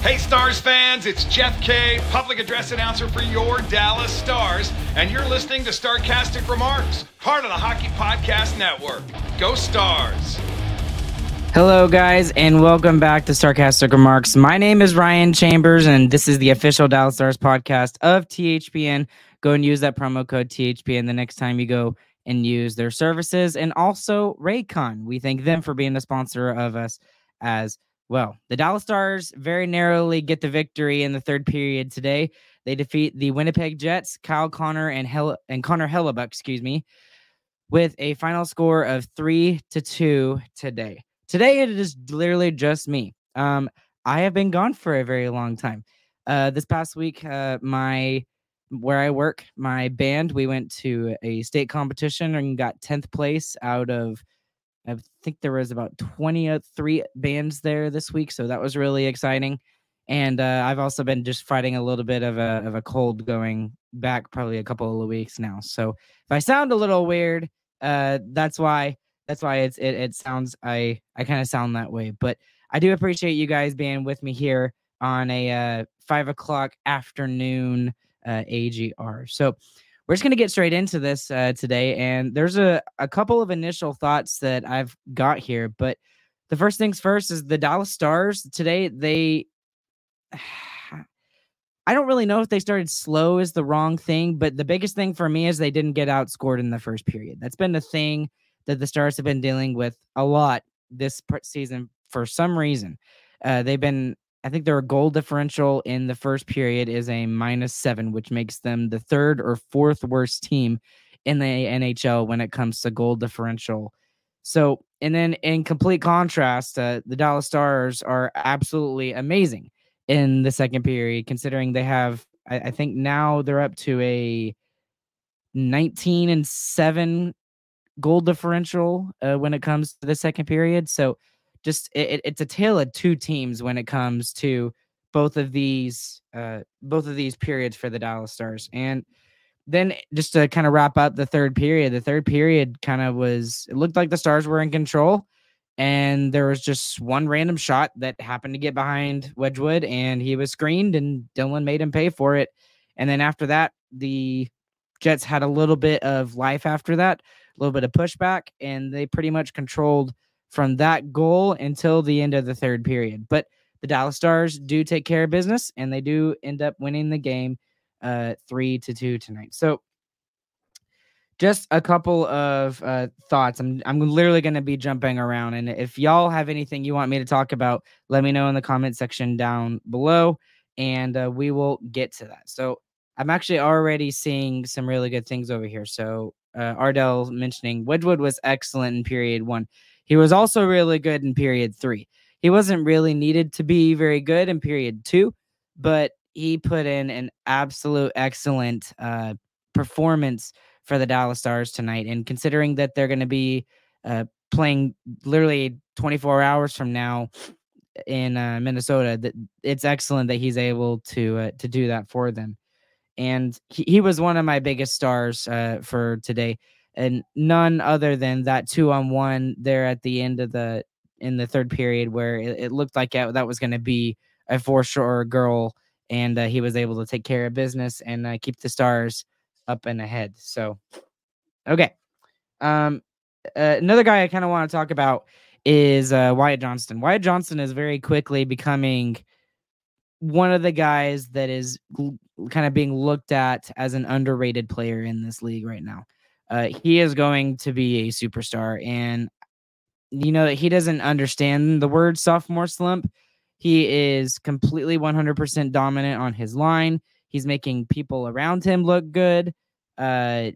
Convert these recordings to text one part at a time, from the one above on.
Hey, Stars fans, it's Jeff Kay, public address announcer for your Dallas Stars, and you're listening to Starcastic Remarks, part of the Hockey Podcast Network. Go Stars! Hello, guys, and welcome back to Starcastic Remarks. My name is Ryan Chambers, and this is the official Dallas Stars podcast of THPN. Go and use that promo code THPN the next time you go and use their services. And also, Raycon. We thank them for being a sponsor of us as well, the Dallas Stars very narrowly get the victory in the third period today. They defeat the Winnipeg Jets, Kyle Connor and Hell and Connor Hellebuyck, excuse me, with a final score of three to two today. Today it is literally just me. Um, I have been gone for a very long time. Uh, this past week, uh, my where I work, my band, we went to a state competition and got 10th place out of I think there was about 23 bands there this week, so that was really exciting. And uh, I've also been just fighting a little bit of a of a cold going back probably a couple of weeks now. So if I sound a little weird, uh, that's why that's why it's it, it sounds I I kind of sound that way. But I do appreciate you guys being with me here on a uh, five o'clock afternoon uh, AGR. So we're just going to get straight into this uh, today. And there's a, a couple of initial thoughts that I've got here. But the first things first is the Dallas Stars today, they. I don't really know if they started slow is the wrong thing, but the biggest thing for me is they didn't get outscored in the first period. That's been the thing that the Stars have been dealing with a lot this season for some reason. Uh, they've been I think their goal differential in the first period is a minus seven, which makes them the third or fourth worst team in the NHL when it comes to goal differential. So, and then in complete contrast, uh, the Dallas Stars are absolutely amazing in the second period, considering they have, I, I think now they're up to a 19 and seven goal differential uh, when it comes to the second period. So, just it, it's a tale of two teams when it comes to both of these uh both of these periods for the Dallas Stars. And then just to kind of wrap up the third period, the third period kind of was it looked like the Stars were in control and there was just one random shot that happened to get behind Wedgewood and he was screened and Dillon made him pay for it. And then after that, the Jets had a little bit of life after that, a little bit of pushback, and they pretty much controlled from that goal until the end of the third period. But the Dallas Stars do take care of business and they do end up winning the game uh 3 to 2 tonight. So just a couple of uh, thoughts. I'm I'm literally going to be jumping around, and if y'all have anything you want me to talk about, let me know in the comment section down below, and uh, we will get to that. So I'm actually already seeing some really good things over here. So uh, Ardell mentioning Wedgewood was excellent in period one. He was also really good in period three. He wasn't really needed to be very good in period two, but he put in an absolute excellent uh, performance for the Dallas Stars tonight. And considering that they're going to be uh, playing literally 24 hours from now in uh, Minnesota. That it's excellent that he's able to uh, to do that for them, and he, he was one of my biggest stars uh, for today, and none other than that two on one there at the end of the in the third period where it, it looked like that was going to be a for sure girl, and uh, he was able to take care of business and uh, keep the stars up and ahead. So, okay. Um, uh, another guy I kind of want to talk about is uh, Wyatt Johnston. Wyatt Johnston is very quickly becoming one of the guys that is kind of being looked at as an underrated player in this league right now. Uh, he is going to be a superstar, and you know he doesn't understand the word sophomore slump. He is completely 100% dominant on his line. He's making people around him look good. Uh,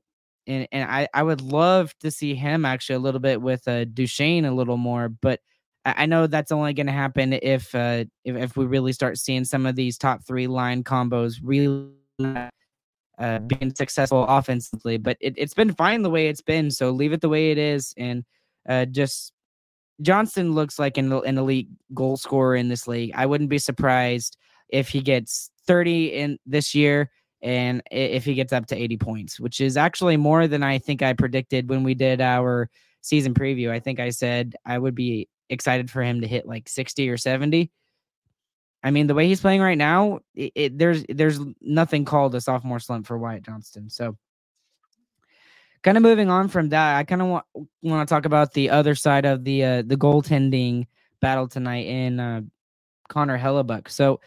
and and I, I would love to see him actually a little bit with uh, Duchene a little more, but I, I know that's only going to happen if, uh, if if we really start seeing some of these top three line combos really uh, being successful offensively. But it, it's been fine the way it's been, so leave it the way it is, and uh, just Johnston looks like an, an elite goal scorer in this league. I wouldn't be surprised if he gets 30 in this year and if he gets up to 80 points, which is actually more than I think I predicted when we did our season preview. I think I said I would be excited for him to hit like 60 or 70. I mean, the way he's playing right now, it, it, there's there's nothing called a sophomore slump for Wyatt Johnston. So, kind of moving on from that, I kind of want want to talk about the other side of the uh, the goaltending battle tonight in uh, Connor Hellebuyck. So,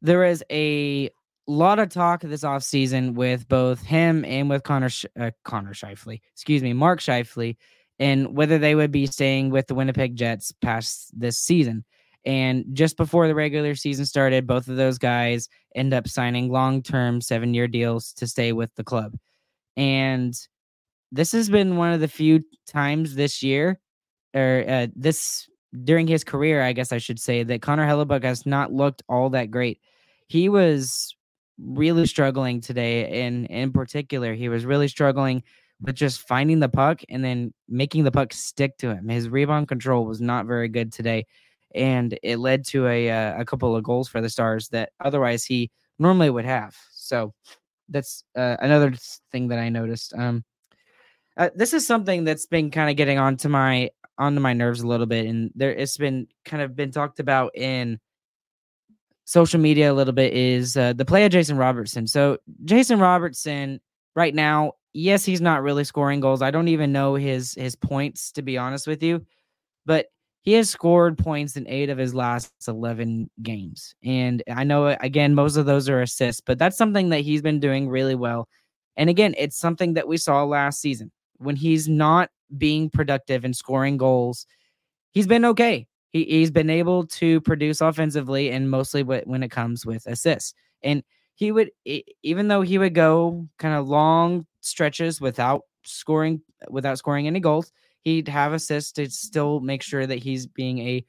there is a lot of talk this offseason with both him and with Connor uh, Connor Scheifele, excuse me, Mark Scheifele, and whether they would be staying with the Winnipeg Jets past this season. And just before the regular season started, both of those guys end up signing long-term seven-year deals to stay with the club. And this has been one of the few times this year, or uh, this during his career, I guess I should say, that Connor Hellebuyck has not looked all that great. He was really struggling today and in particular he was really struggling with just finding the puck and then making the puck stick to him his rebound control was not very good today and it led to a uh, a couple of goals for the stars that otherwise he normally would have so that's uh, another thing that i noticed um uh, this is something that's been kind of getting onto my onto my nerves a little bit and there it's been kind of been talked about in social media a little bit is uh, the play of Jason Robertson. So Jason Robertson right now, yes, he's not really scoring goals. I don't even know his his points to be honest with you, but he has scored points in eight of his last 11 games. And I know, again, most of those are assists, but that's something that he's been doing really well. And again, it's something that we saw last season when he's not being productive and scoring goals. He's been okay he, he's been able to produce offensively and mostly when it comes with assists. And he would, even though he would go kind of long stretches without scoring, without scoring any goals, he'd have assists to still make sure that he's being a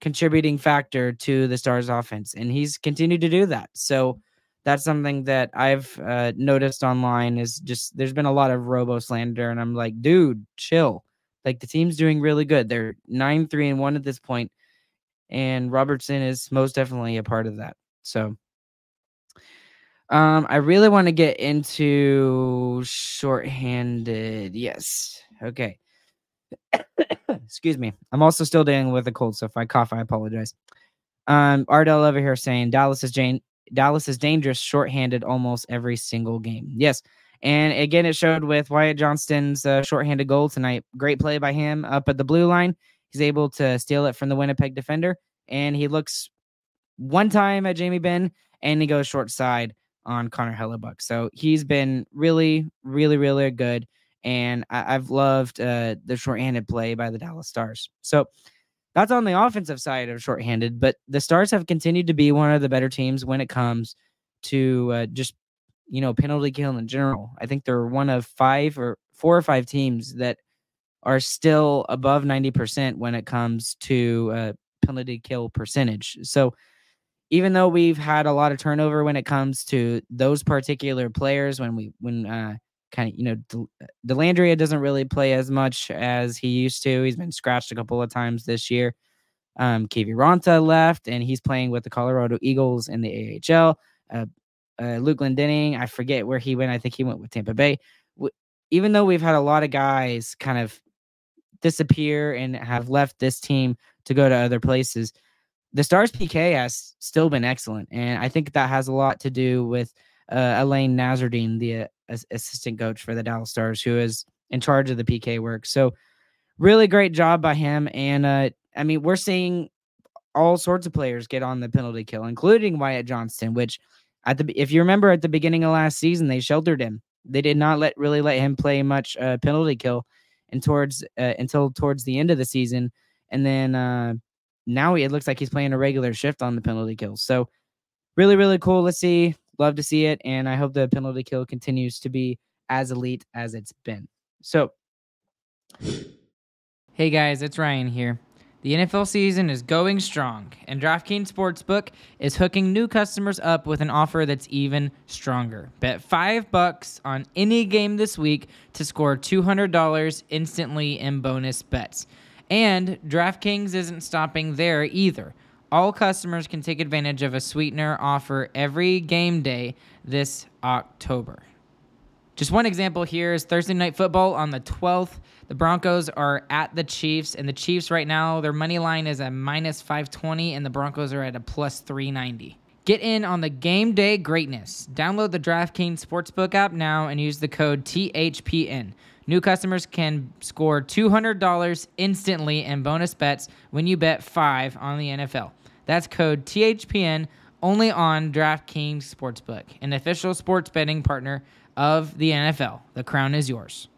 contributing factor to the Stars offense. And he's continued to do that. So that's something that I've uh, noticed online is just there's been a lot of robo slander. And I'm like, dude, chill. Like the team's doing really good. They're nine, three, and one at this point, and Robertson is most definitely a part of that. So, um, I really want to get into shorthanded. Yes. Okay. Excuse me. I'm also still dealing with a cold, so if I cough, I apologize. Um, Ardell over here saying Dallas is Jane. Dallas is dangerous shorthanded almost every single game. Yes, and again, it showed with Wyatt Johnston's uh, shorthanded goal tonight. Great play by him up at the blue line. He's able to steal it from the Winnipeg defender, and he looks one time at Jamie Benn, and he goes short side on Connor Hellebuyck. So he's been really, really, really good. And I- have loved uh, the shorthanded play by the Dallas Stars. So that's on the offensive side of shorthanded, but the Stars have continued to be one of the better teams when it comes to uh, just you know, penalty kill in general. I think they're one of five or four or five teams that are still above 90% when it comes to uh, penalty kill percentage. So even though we've had a lot of turnover when it comes to those particular players, when we when uh, kind of, you know, Del- Dellandrea doesn't really play as much as he used to. He's been scratched a couple of times this year. Um, Kiviranta left, and he's playing with the Colorado Eagles in the AHL. Uh, uh, Luke Glendening, I forget where he went. I think he went with Tampa Bay. Even though we've had a lot of guys kind of disappear and have left this team to go to other places, the Stars PK has still been excellent, and I think that has a lot to do with uh, Alain Nasreddine, the uh, assistant coach for the Dallas Stars, who is in charge of the PK work. So, really great job by him. And uh, I mean, we're seeing all sorts of players get on the penalty kill, including Wyatt Johnston, which at the if you remember at the beginning of last season, they sheltered him. They did not let really let him play much uh, penalty kill, and towards uh, until towards the end of the season, and then uh, now it looks like he's playing a regular shift on the penalty kill. So really, really cool. Let's see. Love to see it. And I hope the penalty kill continues to be as elite as it's been. So, hey guys, it's Ryan here. The NFL season is going strong, and DraftKings Sportsbook is hooking new customers up with an offer that's even stronger. Bet 5 bucks on any game this week to score $200 instantly in bonus bets. And DraftKings isn't stopping there either. All customers can take advantage of a sweetener offer every game day this October. Just one example here is Thursday night football on the 12th. The Broncos are at the Chiefs, and the Chiefs right now, their money line is at minus 520, and the Broncos are at a plus 390. Get in on the game day greatness. Download the DraftKings Sportsbook app now and use the code THPN. New customers can score $200 instantly in bonus bets when you bet 5 on the NFL. That's code THPN only on DraftKings Sportsbook, an official sports betting partner of the NFL. The crown is yours.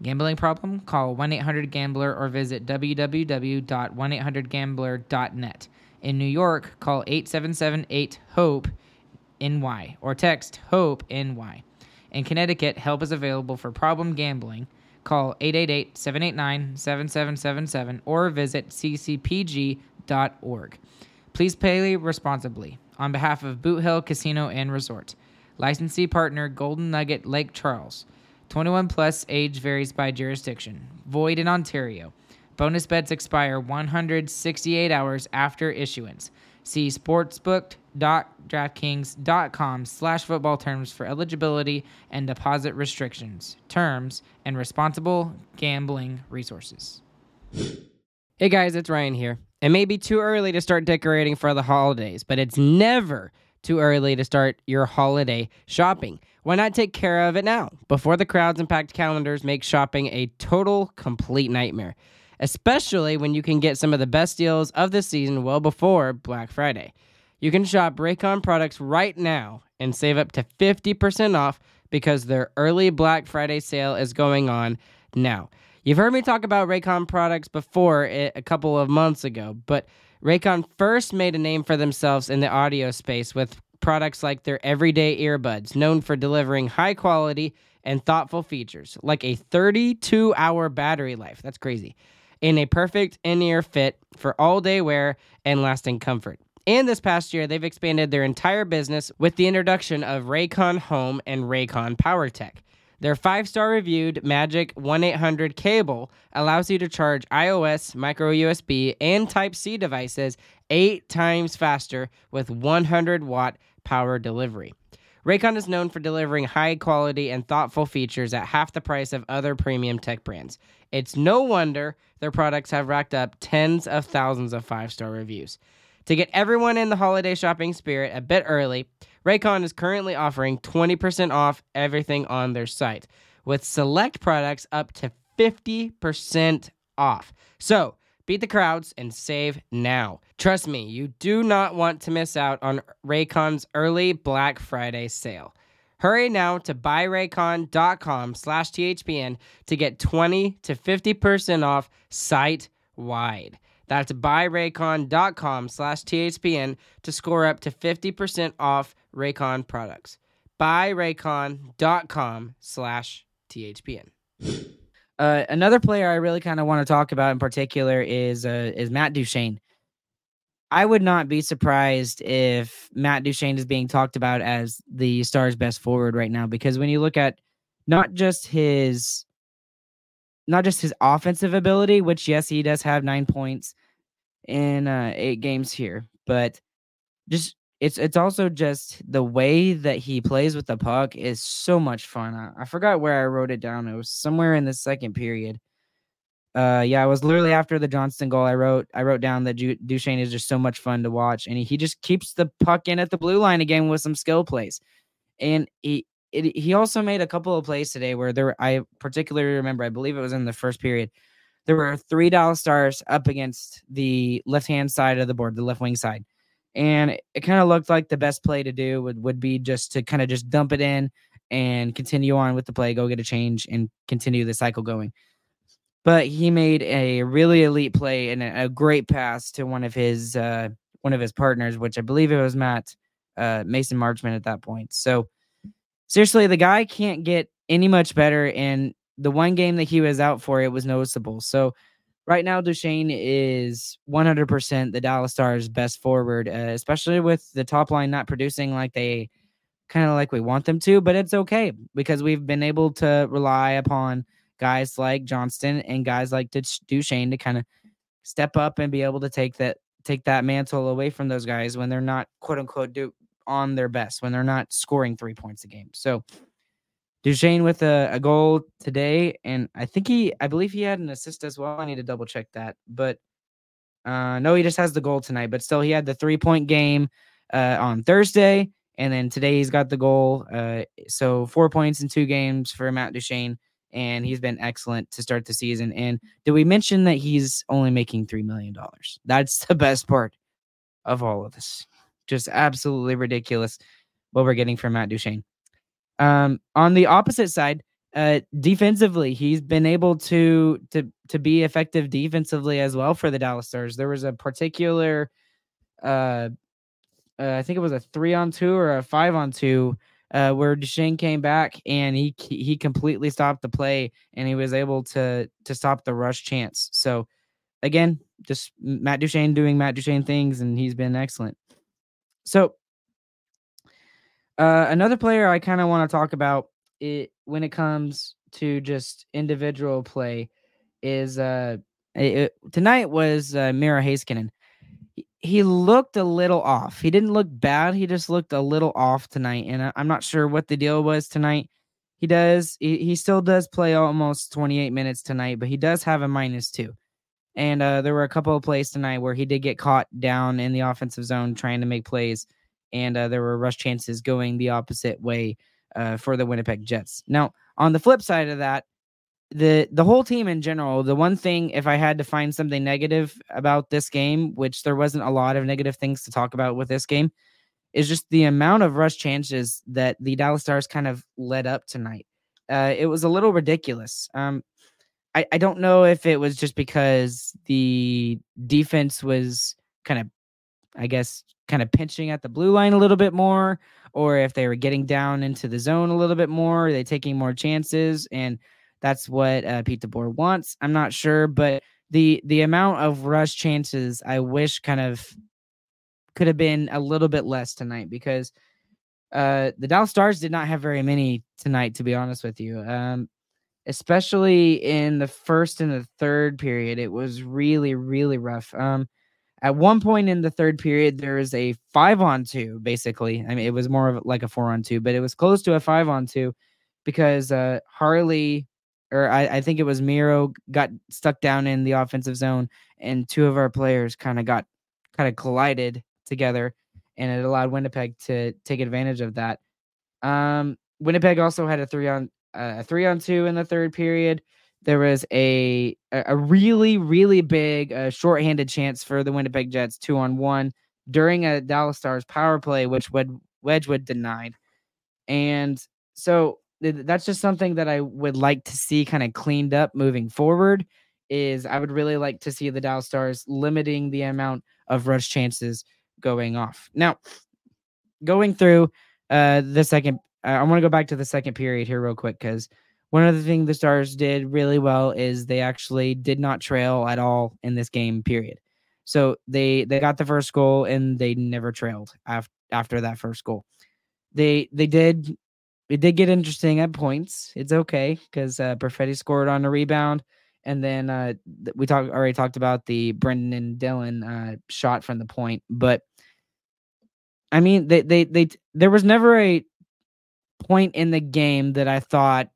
Gambling problem? Call 1 800 Gambler or visit www.1800Gambler.net. In New York, call 877 8 HOPE NY or text HOPE NY. In Connecticut, help is available for problem gambling. Call 888 789 7777 or visit ccpg.org. Please pay responsibly. On behalf of Boot Hill Casino and Resort, licensee partner Golden Nugget Lake Charles. 21 plus age varies by jurisdiction. Void in Ontario. Bonus bets expire 168 hours after issuance. See sportsbook.draftkings.com slash football terms for eligibility and deposit restrictions, terms, and responsible gambling resources. Hey guys, it's Ryan here. It may be too early to start decorating for the holidays, but it's never too early to start your holiday shopping. Why not take care of it now before the crowds and packed calendars make shopping a total complete nightmare? Especially when you can get some of the best deals of the season well before Black Friday. You can shop Raycon products right now and save up to 50% off because their early Black Friday sale is going on now. You've heard me talk about Raycon products before eh, a couple of months ago, but Raycon first made a name for themselves in the audio space with products like their everyday earbuds, known for delivering high quality and thoughtful features, like a 32 hour battery life. That's crazy. In a perfect in ear fit for all day wear and lasting comfort. And this past year, they've expanded their entire business with the introduction of Raycon Home and Raycon PowerTech. Their five star reviewed Magic 1 800 cable allows you to charge iOS, micro USB, and Type C devices eight times faster with 100 watt power delivery. Raycon is known for delivering high quality and thoughtful features at half the price of other premium tech brands. It's no wonder their products have racked up tens of thousands of five star reviews. To get everyone in the holiday shopping spirit a bit early, Raycon is currently offering 20% off everything on their site, with select products up to 50% off. So, beat the crowds and save now. Trust me, you do not want to miss out on Raycon's early Black Friday sale. Hurry now to buyraycon.com slash THPN to get 20 to 50% off site wide. That's buyraycon.com slash THPN to score up to 50% off Raycon products. Buyraycon.com slash THPN. Uh, another player I really kind of want to talk about in particular is uh, is Matt Duchene. I would not be surprised if Matt Duchene is being talked about as the Stars' best forward right now because when you look at not just his not just his offensive ability, which yes, he does have nine points in uh, eight games here, but just it's it's also just the way that he plays with the puck is so much fun. I, I forgot where I wrote it down. It was somewhere in the second period. Uh, yeah, it was literally after the Johnston goal. I wrote I wrote down that Duchene is just so much fun to watch, and he, he just keeps the puck in at the blue line again with some skill plays, and he it, he also made a couple of plays today where there I particularly remember I believe it was in the first period. There were three Dallas Stars up against the left hand side of the board, the left wing side, and it, it kind of looked like the best play to do would would be just to kind of just dump it in and continue on with the play, go get a change, and continue the cycle going. But he made a really elite play and a, a great pass to one of his uh, one of his partners, which I believe it was Matt uh, Mason Marchment at that point. So seriously, the guy can't get any much better. And the one game that he was out for, it was noticeable. So right now, Duchene is 100% the Dallas Stars' best forward, uh, especially with the top line not producing like they kind of like we want them to. But it's okay because we've been able to rely upon guys like Johnston and guys like Duchene to kind of step up and be able to take that take that mantle away from those guys when they're not quote unquote do on their best when they're not scoring three points a game. So Duchene with a, a goal today, and I think he, I believe he had an assist as well. I need to double check that, but uh, no, he just has the goal tonight. But still, he had the three point game uh, on Thursday, and then today he's got the goal. Uh, so four points in two games for Matt Duchene, and he's been excellent to start the season. And did we mention that he's only making three million dollars? That's the best part of all of this just absolutely ridiculous what we're getting from Matt Duchene. Um, on the opposite side, uh, defensively, he's been able to to to be effective defensively as well for the Dallas Stars. There was a particular, uh, uh I think it was a three on two or a five on two, uh, where Duchene came back and he he completely stopped the play and he was able to to stop the rush chance. So, again, just Matt Duchene doing Matt Duchene things, and he's been excellent. So uh, another player I kind of want to talk about it when it comes to just individual play is uh it, tonight was uh, Miro Heiskanen. He, he looked a little off. He didn't look bad. He just looked a little off tonight, and I'm not sure what the deal was tonight. He does. He, he still does play almost 28 minutes tonight, but he does have a minus two. And uh, there were a couple of plays tonight where he did get caught down in the offensive zone trying to make plays, and uh, there were rush chances going the opposite way uh, for the Winnipeg Jets. Now, on the flip side of that, the the whole team in general, the one thing, if I had to find something negative about this game, which there wasn't a lot of negative things to talk about with this game, is just the amount of rush chances that the Dallas Stars kind of led up tonight. Uh, it was a little ridiculous. Um, I, I don't know if it was just because the defense was kind of, I guess, kind of pinching at the blue line a little bit more, or if they were getting down into the zone a little bit more, are they taking more chances, and that's what uh, Pete DeBoer wants. I'm not sure, but the the amount of rush chances I wish kind of could have been a little bit less tonight because uh, the Dallas Stars did not have very many tonight, to be honest with you. Um, especially in the first and the third period. It was really, really rough. Um, at one point in the third period, there was a five on two, basically. I mean, it was more of like a four on two, but it was close to a five on two because uh, Harley, or I, I think it was Miro, got stuck down in the offensive zone, and two of our players kind of got kind of collided together, and it allowed Winnipeg to take advantage of that. Um, Winnipeg also had a three on a three on two in the third period. There was a a really really big uh, shorthanded chance for the Winnipeg Jets two on one during a Dallas Stars power play, which would Wedgewood denied, and so that's just something that I would like to see kind of cleaned up moving forward. Is I would really like to see the Dallas Stars limiting the amount of rush chances going off. Now, going through uh, the second I want to go back to the second period here real quick because one of the things the Stars did really well is they actually did not trail at all in this game. Period. So they they got the first goal and they never trailed after after that first goal. They they did it did get interesting at points. It's okay because uh, Perfetti scored on a rebound, and then uh, we talked already talked about the Brendan and Dillon uh, shot from the point. But I mean, they they they there was never a point in the game that I thought,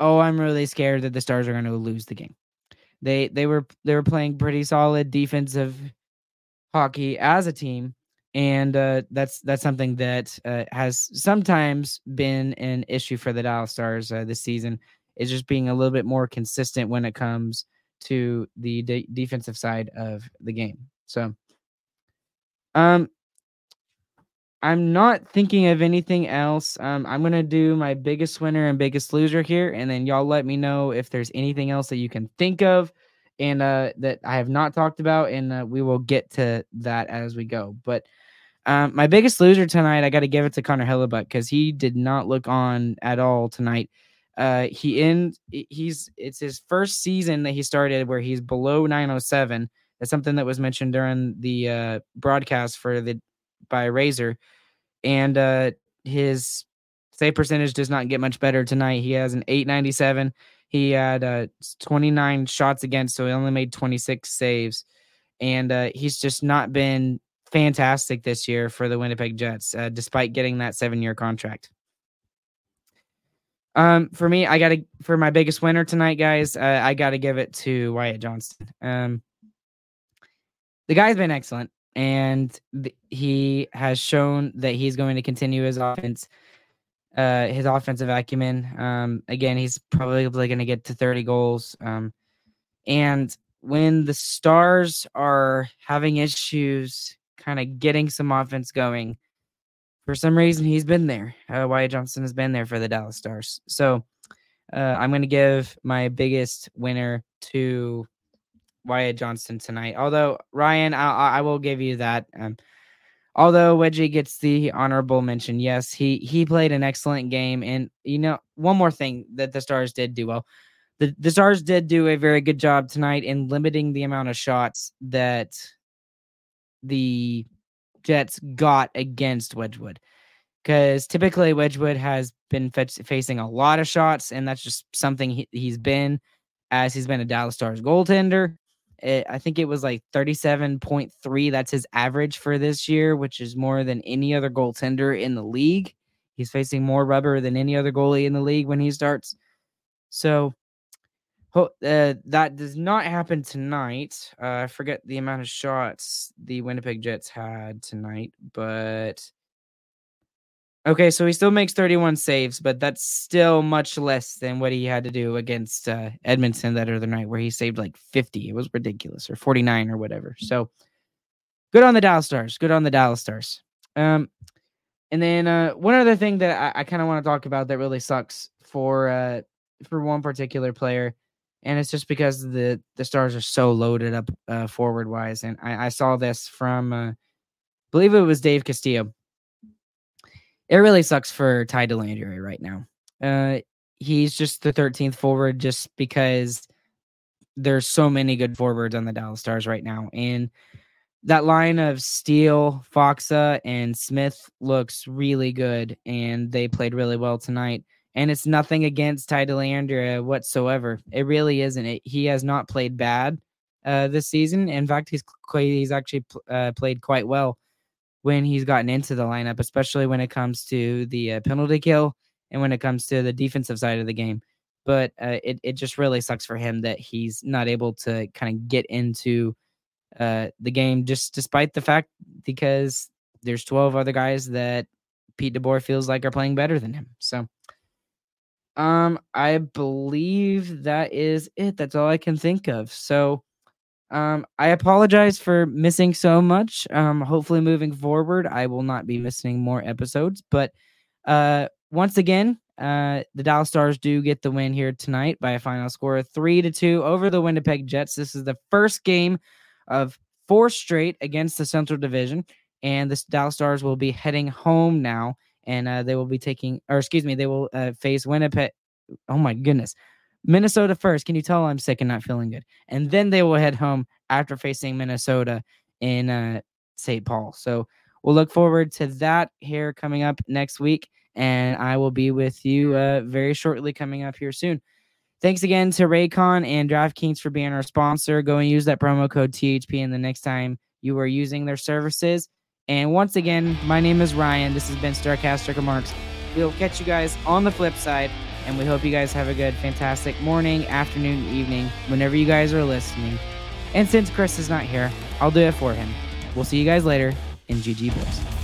oh, I'm really scared that the Stars are going to lose the game. They they were they were playing pretty solid defensive hockey as a team and uh, that's that's something that uh, has sometimes been an issue for the Dallas Stars uh, this season. Is just being a little bit more consistent when it comes to the de- defensive side of the game. So, um, I'm not thinking of anything else. Um, I'm gonna do my biggest winner and biggest loser here, and then y'all let me know if there's anything else that you can think of and uh, that I have not talked about, and uh, we will get to that as we go. But um, my biggest loser tonight, I got to give it to Connor Hellebuyck because he did not look on at all tonight. Uh, he in he's it's his first season that he started where he's below 907. That's something that was mentioned during the uh, broadcast for the by Razor, and uh, his save percentage does not get much better tonight. He has an 897. He had uh, 29 shots against, so he only made 26 saves, and uh, he's just not been fantastic this year for the Winnipeg Jets, uh, despite getting that seven year contract. Um, for me, I got to for my biggest winner tonight, guys. Uh, I got to give it to Wyatt Johnston. Um, the guy's been excellent, and th- he has shown that he's going to continue his offense, uh, his offensive acumen. Um, again, he's probably going to get to 30 goals. Um, and when the Stars are having issues kind of getting some offense going. For some reason, he's been there. Uh, Wyatt Johnston has been there for the Dallas Stars. So uh, I'm going to give my biggest winner to Wyatt Johnston tonight. Although Ryan, I, I will give you that. Um, although Wedgie gets the honorable mention, yes, he he played an excellent game. And you know, one more thing that the Stars did do well. The, the Stars did do a very good job tonight in limiting the amount of shots that the Jets got against Wedgewood. Because typically Wedgewood has been facing a lot of shots, and that's just something he, he's been as he's been a Dallas Stars goaltender. It, I think it was like 37.3. That's his average for this year, which is more than any other goaltender in the league. He's facing more rubber than any other goalie in the league when he starts. So uh, that does not happen tonight. Uh, I forget the amount of shots the Winnipeg Jets had tonight, but okay, so he still makes 31 saves, but that's still much less than what he had to do against uh, Edmonton that other night, where he saved like 50. It was ridiculous, or 49 or whatever. So good on the Dallas Stars. Good on the Dallas Stars. Um, and then uh, one other thing that I, I kind of want to talk about that really sucks for uh, for one particular player and it's just because the the stars are so loaded up uh, forward wise. And I, I saw this from, uh, I believe it was Dave Castillo. It really sucks for Ty Dellandrea right now. Uh, he's just the 13th forward just because there's so many good forwards on the Dallas Stars right now, and that line of Steel, Faksa, and Smith looks really good, and they played really well tonight and it's nothing against Ty Dellandrea whatsoever. It really isn't. It, he has not played bad uh, this season. In fact, he's he's actually uh, played quite well when he's gotten into the lineup, especially when it comes to the uh, penalty kill and when it comes to the defensive side of the game. But uh, it it just really sucks for him that he's not able to kind of get into uh, the game, just despite the fact because there's 12 other guys that Pete DeBoer feels like are playing better than him. So um, I believe that is it. That's all I can think of. So, um, I apologize for missing so much. Um, hopefully, moving forward, I will not be missing more episodes. But, uh, once again, uh, the Dallas Stars do get the win here tonight by a final score of three to two over the Winnipeg Jets. This is the first game of four straight against the Central Division, and the Dallas Stars will be heading home now and uh, they will be taking, or excuse me, they will uh, face Winnipeg. Oh my goodness, Minnesota first. Can you tell I'm sick and not feeling good? And then they will head home after facing Minnesota in uh, St. Paul. So we'll look forward to that here coming up next week. and I will be with you uh, very shortly coming up here soon. Thanks again to Raycon and DraftKings for being our sponsor. Go and use that promo code THPN the next time you are using their services. And once again, my name is Ryan. This has been Starcastic Marks. We'll catch you guys on the flip side, and we hope you guys have a good, fantastic morning, afternoon, evening, whenever you guys are listening. And since Chris is not here, I'll do it for him. We'll see you guys later, in GG Boys.